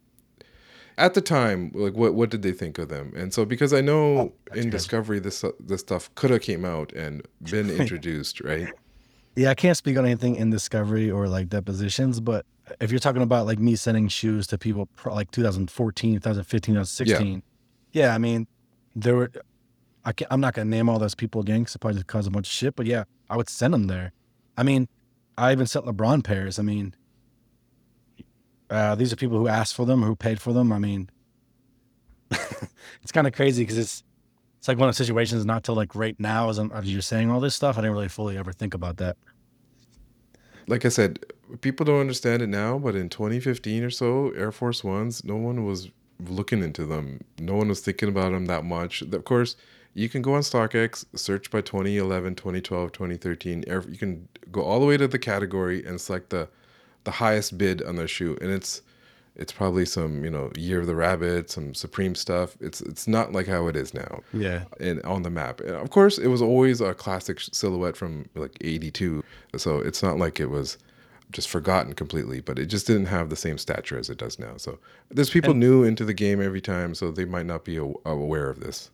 At the time, like what what did they think of them? And so because I know Oh, in good. discovery this this stuff could have came out and been introduced, right? Yeah, I can't speak on anything in discovery or like depositions, but if you're talking about like me sending shoes to people pro- like 2014, 2015, 2016, yeah, I mean, there were, I can't, I'm not going to name all those people again because it probably just cause a bunch of shit, but yeah, I would send them there. I mean, I even sent LeBron pairs. I mean, uh, these are people who asked for them, who paid for them. I mean, it's kind of crazy because it's, it's like one of the situations not till like right now as, I'm, as you're saying all this stuff. I didn't really fully ever think about that. like I said, people don't understand it now, but in 2015 or so, Air Force Ones, no one was looking into them. No one was thinking about them that much. Of course, you can go on StockX, search by 2011, 2012, 2013. You can go all the way to the category and select the the highest bid on their shoe, and it's it's probably some you know Year of the Rabbit, some Supreme stuff. It's it's not like how it is now Yeah. and on the map. And of course, it was always a classic silhouette from like '82, so it's not like it was just forgotten completely. But it just didn't have the same stature as it does now. So there's people new into the game every time, so they might not be aware of this.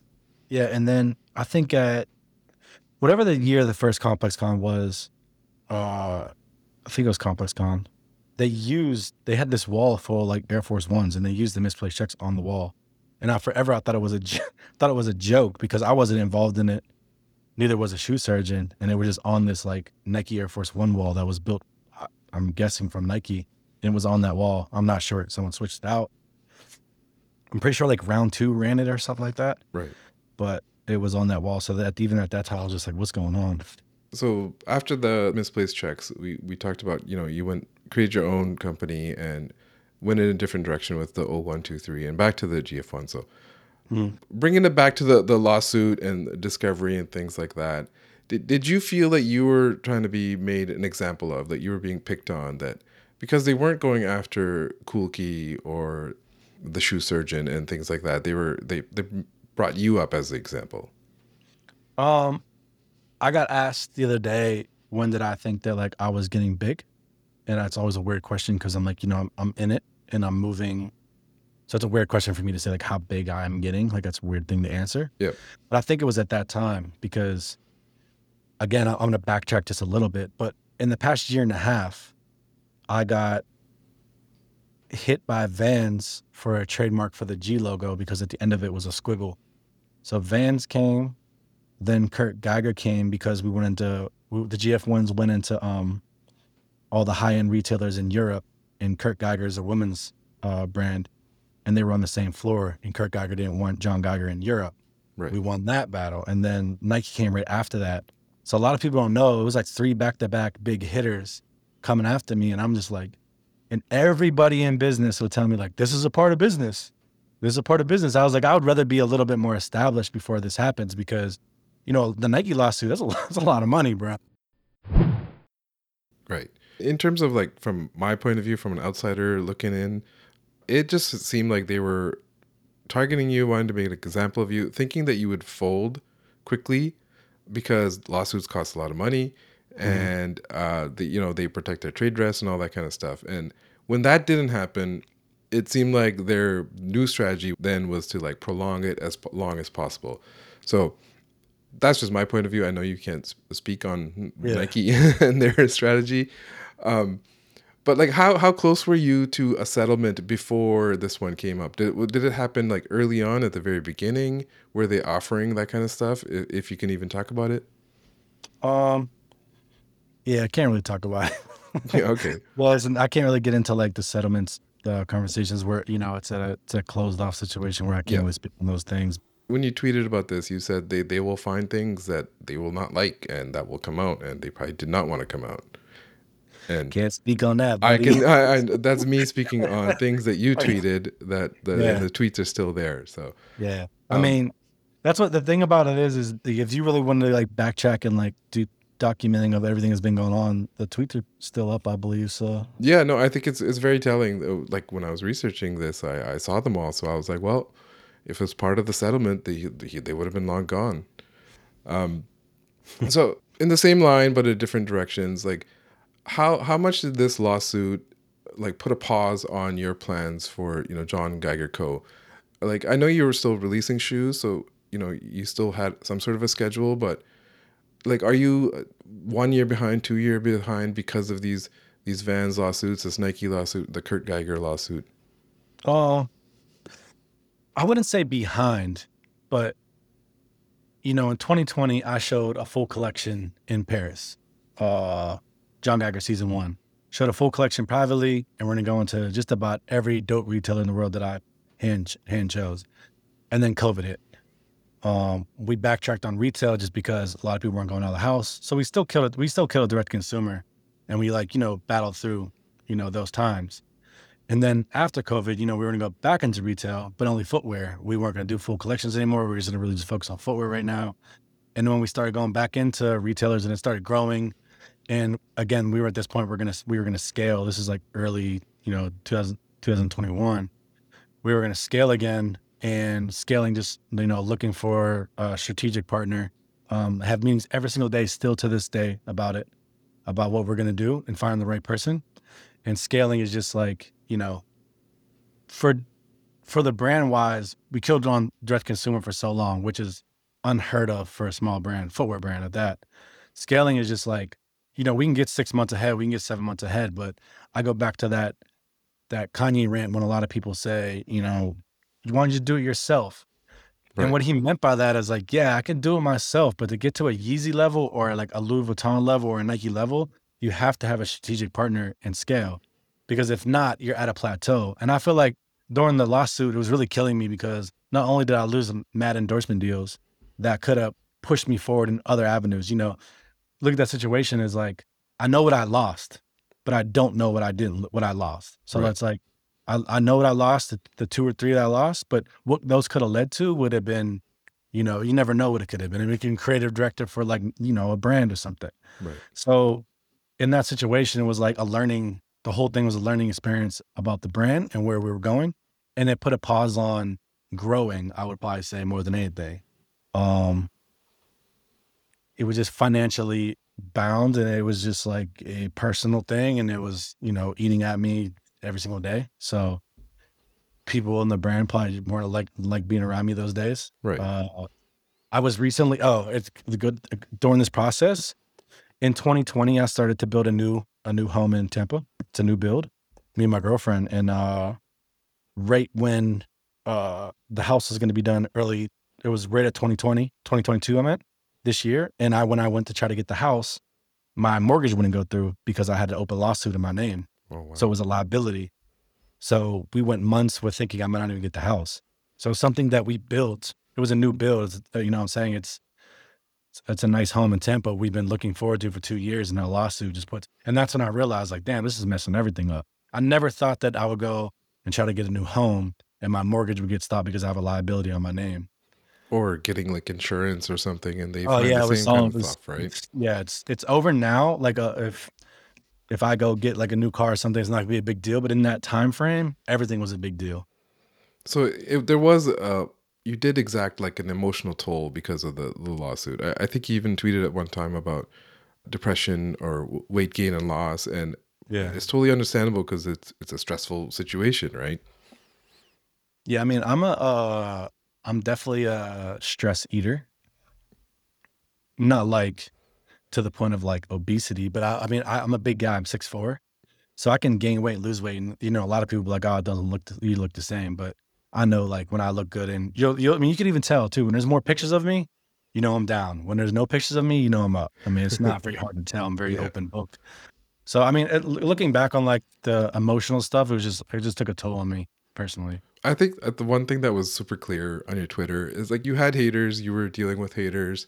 Yeah, and then I think at whatever the year the first Complex Con was, uh, I think it was Complex Con. They used they had this wall full of like Air Force Ones, and they used the misplaced checks on the wall. And I forever I thought it was a thought it was a joke because I wasn't involved in it. Neither was a shoe surgeon, and it was just on this like Nike Air Force One wall that was built. I'm guessing from Nike. And it was on that wall. I'm not sure. Someone switched it out. I'm pretty sure like round two ran it or something like that Right. But it was on that wall. So that even at that time, I was just like, "What's going on?" So after the misplaced checks, we we talked about you know you went created your own company and went in a different direction with the 0123 and back to the GF1. So hmm. bringing it back to the the lawsuit and discovery and things like that. Did, did you feel that you were trying to be made an example of that you were being picked on that because they weren't going after Kool Kiy or the shoe surgeon and things like that they were they they brought you up as the example Um, I got asked the other day when did I think that like I was getting big, and that's always a weird question because I'm like, you know, I'm, I'm in it and I'm moving. So it's a weird question for me to say like how big I am getting. Like that's a weird thing to answer. Yep. But I think it was at that time because, again, I'm going to backtrack just a little bit. But in the past year and a half, I got hit by Vans for a trademark for the G logo because at the end of it was a squiggle. So Vans came, then Kurt Geiger came because we went into the GF ones went into um all the high end retailers in Europe, and Kurt Geiger is a women's uh, brand, and they were on the same floor. And Kurt Geiger didn't want John Geiger in Europe. right We won that battle, and then Nike came right after that. So a lot of people don't know it was like three back to back big hitters coming after me, and I'm just like, and everybody in business will tell me like, this is a part of business. This is a part of business. I was like, I would rather be a little bit more established before this happens because, you know, the Nike lawsuit that's a that's a lot of money, bro. Right. In terms of like from my point of view, from an outsider looking in, it just seemed like they were targeting you, wanting to make an example of you, thinking that you would fold quickly because lawsuits cost a lot of money and uh the, you know they protect their trade dress and all that kind of stuff. And when that didn't happen, it seemed like their new strategy then was to like prolong it as long as possible. So that's just my point of view. I know you can't speak on Yeah. Nike and their strategy, um, but like, how how close were you to a settlement before this one came up? Did it, did it happen like early on at the very beginning? Were they offering that kind of stuff? If, if you can even talk about it. Um, yeah, I can't really talk about it. Yeah, okay. well, I can't really get into like the settlements, the conversations where you know it's a it's a closed off situation where I can't Yeah. really speak on those things. When you tweeted about this, you said they, they will find things that they will not like and that will come out, and they probably did not want to come out. And Can't speak on that. I can. I, I, that's me speaking on things that you tweeted. That the, Yeah. the tweets are still there. So Yeah. I Um, mean, that's what the thing about it is, is if you really want to like backtrack and like do documenting of everything that's been going on. The tweets are still up, I believe. So Yeah, no, I think it's it's very telling. Like when I was researching this, I, I saw them all, so I was like, well, if it's part of the settlement, they they, they would have been long gone. Um, so in the same line, but in different directions, like how how much did this lawsuit like put a pause on your plans for you know John Geiger Co. Like I know you were still releasing shoes, so you know you still had some sort of a schedule, but like are you uh, one year behind, two year behind because of these these Vans lawsuits, this Nike lawsuit, the Kurt Geiger lawsuit? Oh, I wouldn't say behind, but you know, in 2020, I showed a full collection in Paris. Uh, John Geiger season one. Showed a full collection privately, and we're gonna go into just about every dope retailer in the world that I hand hand chose. And then COVID hit. Um, we backtracked on retail just because a lot of people weren't going out of the house. So we still killed it. We still killed direct consumer, and we like you know battled through you know those times. And then after COVID, you know, we were gonna go back into retail, but only footwear. We weren't gonna do full collections anymore. We were just gonna really just focus on footwear right now. And then when we started going back into retailers and it started growing, and again, we were at this point we're gonna we were gonna scale. This is like early, you know, 2000, 2021. We were gonna scale again and scaling just you know looking for a strategic partner. Um, have meetings every single day, still to this day about it, about what we're gonna do and find the right person. And scaling is just like you know, for for the brand wise, we killed on direct consumer for so long, which is unheard of for a small brand, footwear brand at that. Scaling is just like, you know, we can get six months ahead, we can get seven months ahead, but I go back to that that Kanye rant when a lot of people say, you know, you want you to do it yourself. Right. And what he meant by that is like, yeah, I can do it myself, but to get to a Yeezy level or like a Louis Vuitton level or a Nike level, you have to have a strategic partner and scale because if not, you're at a plateau. And I feel like during the lawsuit, it was really killing me because not only did I lose mad endorsement deals that could have pushed me forward in other avenues, you know, look at that situation is like, I know what I lost, but I don't know what I didn't, what I lost. So Right. that's like, I, I know what I lost, the, the two or three that I lost, but what those could have led to would have been, you know, you never know what it could have been. And we can creative director for like, you know, a brand or something. Right. So in that situation, it was like a learning, the whole thing was a learning experience about the brand and where we were going. And it put a pause on growing, I would probably say more than anything. Um it was just financially bound and it was just like a personal thing and it was, you know, eating at me every single day. So people in the brand probably more like like being around me those days. Right. Uh, I was recently. Oh, it's the good during this process. In 2020, I started to build a new a new home in Tampa. It's a new build. Me and my girlfriend, and uh, right when uh the house was going to be done early, it was right at 2020, 2022. I meant this year, and I when I went to try to get the house, my mortgage wouldn't go through because I had to open a lawsuit in my name. Oh wow. So it was a liability. So we went months with thinking I might not even get the house. So something that we built, it was a new build. uh, You know what I'm saying? It's it's a nice home in Tampa. We've been looking forward to for two years and a lawsuit just puts and that's when I realized like, damn, this is messing everything up. I never thought that I would go and try to get a new home and my mortgage would get stopped because I have a liability on my name. or getting like insurance or something, and they Oh yeah, the it was all kind it of was- stuff, right? Yeah, it's it's over now. Like uh if if I go get like a new car or something, it's not gonna be a big deal. But in that time frame, everything was a big deal. So if there was uh you did exact like an emotional toll because of the, the lawsuit. I, I think you even tweeted at one time about depression or weight gain and loss, and Yeah. it's totally understandable because it's it's a stressful situation, right? Yeah, I mean, I'm a uh I'm definitely a stress eater. Not like to the point of like obesity, but I, I mean, I, I'm a big guy. I'm six four, so I can gain weight, lose weight, and you know, a lot of people be like, "Oh, it doesn't look, you look the same." But I know, like, when I look good, and you'll, you'll, I mean, you can even tell too. When there's more pictures of me, you know, I'm down. When there's no pictures of me, you know, I'm up. I mean, it's not very hard to tell. I'm very Yeah. open booked. So, I mean, it, looking back on like the emotional stuff, it was just, it just took a toll on me personally. I think uh, the one thing that was super clear on your Twitter is like you had haters, you were dealing with haters,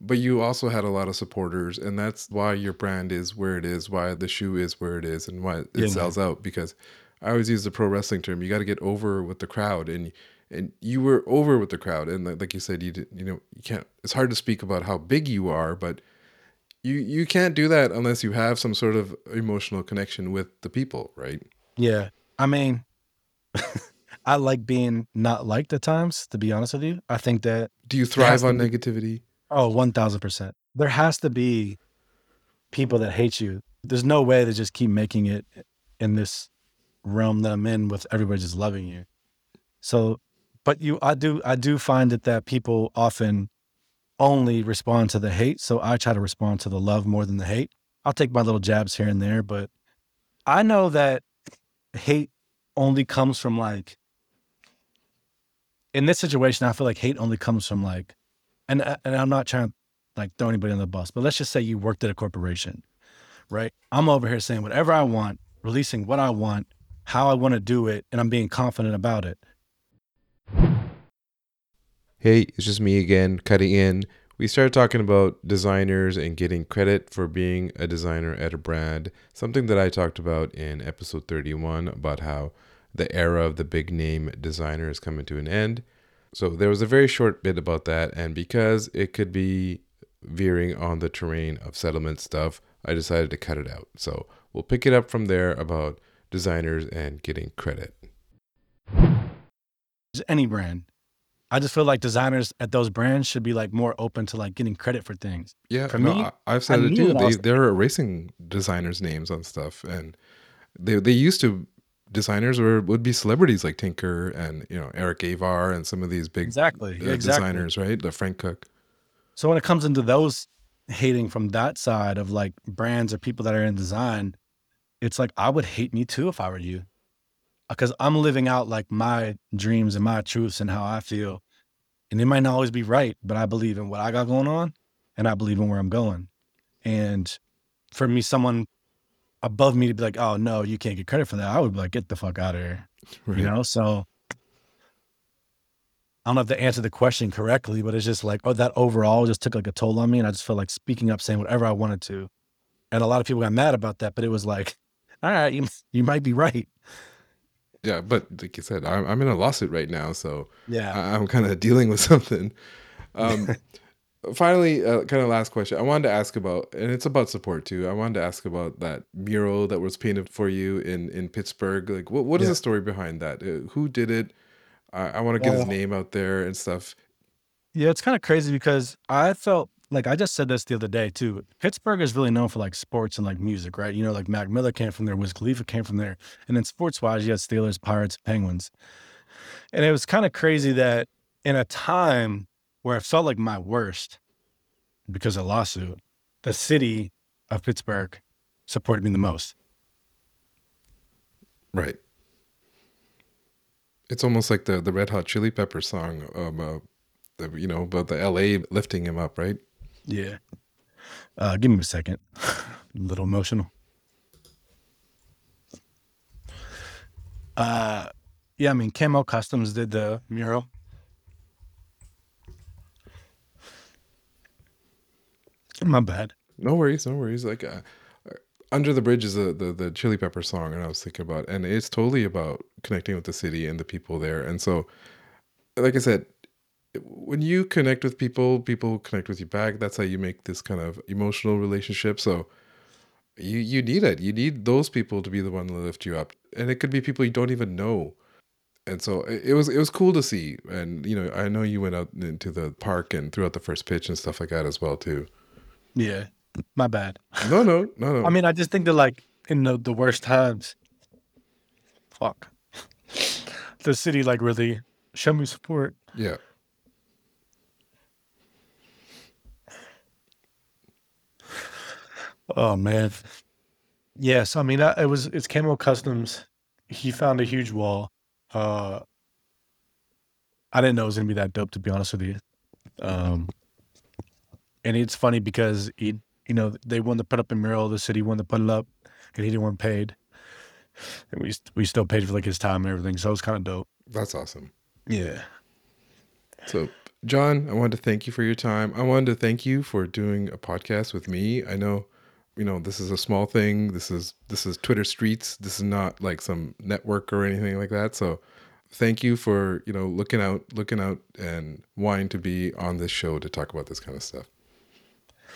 but you also had a lot of supporters, and that's why your brand is where it is, why the shoe is where it is, and why it Yeah, man. sells out. Because I always use the pro wrestling term: you got to get over with the crowd, and and you were over with the crowd, and like, you said, you did, you know you can't. It's hard to speak about how big you are, but you you can't do that unless you have some sort of emotional connection with the people, right? Yeah. I mean, I like being not liked at times, to be honest with you. I think that Do you thrive on negativity? Oh, 1000%. There has to be people that hate you. There's no way to just keep making it in this realm that I'm in with everybody just loving you. So, but you, I do, I do find it that people often only respond to the hate. So I try to respond to the love more than the hate. I'll take my little jabs here and there, but I know that hate only comes from like, in this situation, I feel like hate only comes from like, and uh, and I'm not trying to like throw anybody on the bus, but let's just say you worked at a corporation, right? I'm over here saying whatever I want, releasing what I want, how I want to do it, and I'm being confident about it. Hey, it's just me again, cutting in. We started talking about designers and getting credit for being a designer at a brand, something that I talked about in episode 31 about how the era of the big name designer is coming to an end. So there was a very short bit about that, and because it could be veering on the terrain of settlement stuff, I decided to cut it out. So we'll pick it up from there about designers and getting credit. Any brand. I just feel like designers at those brands should be like more open to like getting credit for things. Yeah, For no, me, I, I've said I it too. They, they're erasing designers' names on stuff, and they they used to designers were would be celebrities like Tinker and you know Eric Avar and some of these big exactly, uh, exactly. designers, right? The Frank Cook. So when it comes into those hating from that side of like brands or people that are in design, it's like I would hate me too if I were you. Because I'm living out like my dreams and my truths and how I feel. And it might not always be right, but I believe in what I got going on and I believe in where I'm going. And for me, someone above me to be like, oh no, you can't get credit for that, I would be like, get the fuck out of here. Right. You know? So I don't know if to answer the question correctly, but it's just like, oh, that overall just took like a toll on me. And I just felt like speaking up, saying whatever I wanted to. And a lot of people got mad about that, but it was like, all right, you, you might be right. Yeah, but like you said, I'm I'm in a lawsuit right now, so Yeah. I, I'm kind of dealing with something. Um, finally, uh, kind of last question. I wanted to ask about, and it's about support too. I wanted to ask about that mural that was painted for you in in Pittsburgh. Like, what what is Yeah. the story behind that? Uh, who did it? I, I want to get his name out there and stuff. yeah, it's kind of crazy because I felt like I just said this the other day too. Pittsburgh is really known for like sports and like music, right? You know, like Mac Miller came from there, Wiz Khalifa came from there. And then sports wise, you had Steelers, Pirates, Penguins. And it was kind of crazy that in a time where I felt like my worst because of lawsuit, the city of Pittsburgh supported me the most. Right. It's almost like the the Red Hot Chili Pepper song about the, you know about the L.A. lifting him up, right? Yeah. Uh, give me a second. a little emotional. Uh, yeah, I mean, Camo Customs did the mural. My bad. No worries, no worries. Like uh, Under the Bridge is the, the the Chili Pepper song, and I was thinking about, and it's totally about connecting with the city and the people there. And so, like I said, when you connect with people, people connect with you back. That's how you make this kind of emotional relationship. So you you need it. You need those people to be the one to lift you up, and it could be people you don't even know. And so it it was it was cool to see. And you know, I know you went out into the park and threw out the first pitch and stuff like that as well too. Yeah, my bad. No, no, no, no. I mean, I just think that like in the, the worst times, fuck, the city like really show me support. Yeah. Oh man. Yes, I mean I, it was it's Camo Customs. He found a huge wall. Uh I didn't know it was gonna be that dope to be honest with you. Um and it's funny because he mm-hmm. you know, they wanted to put up a mural, the city wanted to put it up, and he didn't want paid. And we we still paid for like his time and everything, so it was kind of dope. That's awesome. Yeah. So, John, I wanted to thank you for your time. I wanted to thank you for doing a podcast with me. I know, you know, this is a small thing. This is this is Twitter streets. This is not like some network or anything like that. So, thank you for, you know, looking out, looking out and wanting to be on this show to talk about this kind of stuff.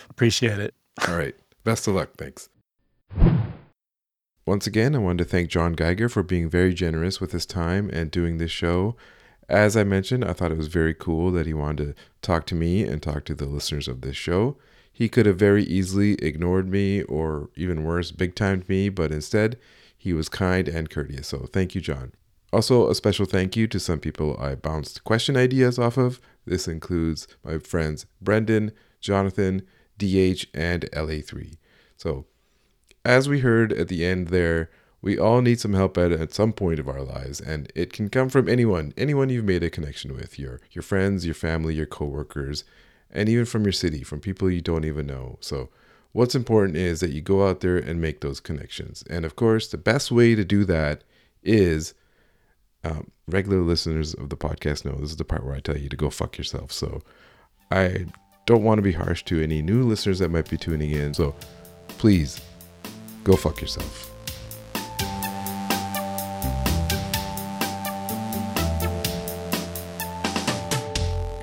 Appreciate it. All right. Best of luck. Thanks. Once again, I wanted to thank John Geiger for being very generous with his time and doing this show. As I mentioned, I thought it was very cool that he wanted to talk to me and talk to the listeners of this show. He could have very easily ignored me or even worse, big timed me, but instead, he was kind and courteous. So thank you, John. Also, a special thank you to some people I bounced question ideas off of. This includes my friends Brendan, Jonathan, DH, and LA3. So, as we heard at the end there, we all need some help at, at some point of our lives, and it can come from anyone, anyone you've made a connection with, your your friends, your family, your coworkers, and even from your city, from people you don't even know. So, what's important is that you go out there and make those connections. And of course, the best way to do that is um, regular listeners of the podcast know this is the part where I tell you to go fuck yourself. So, I don't want to be harsh to any new listeners that might be tuning in. So, please go fuck yourself.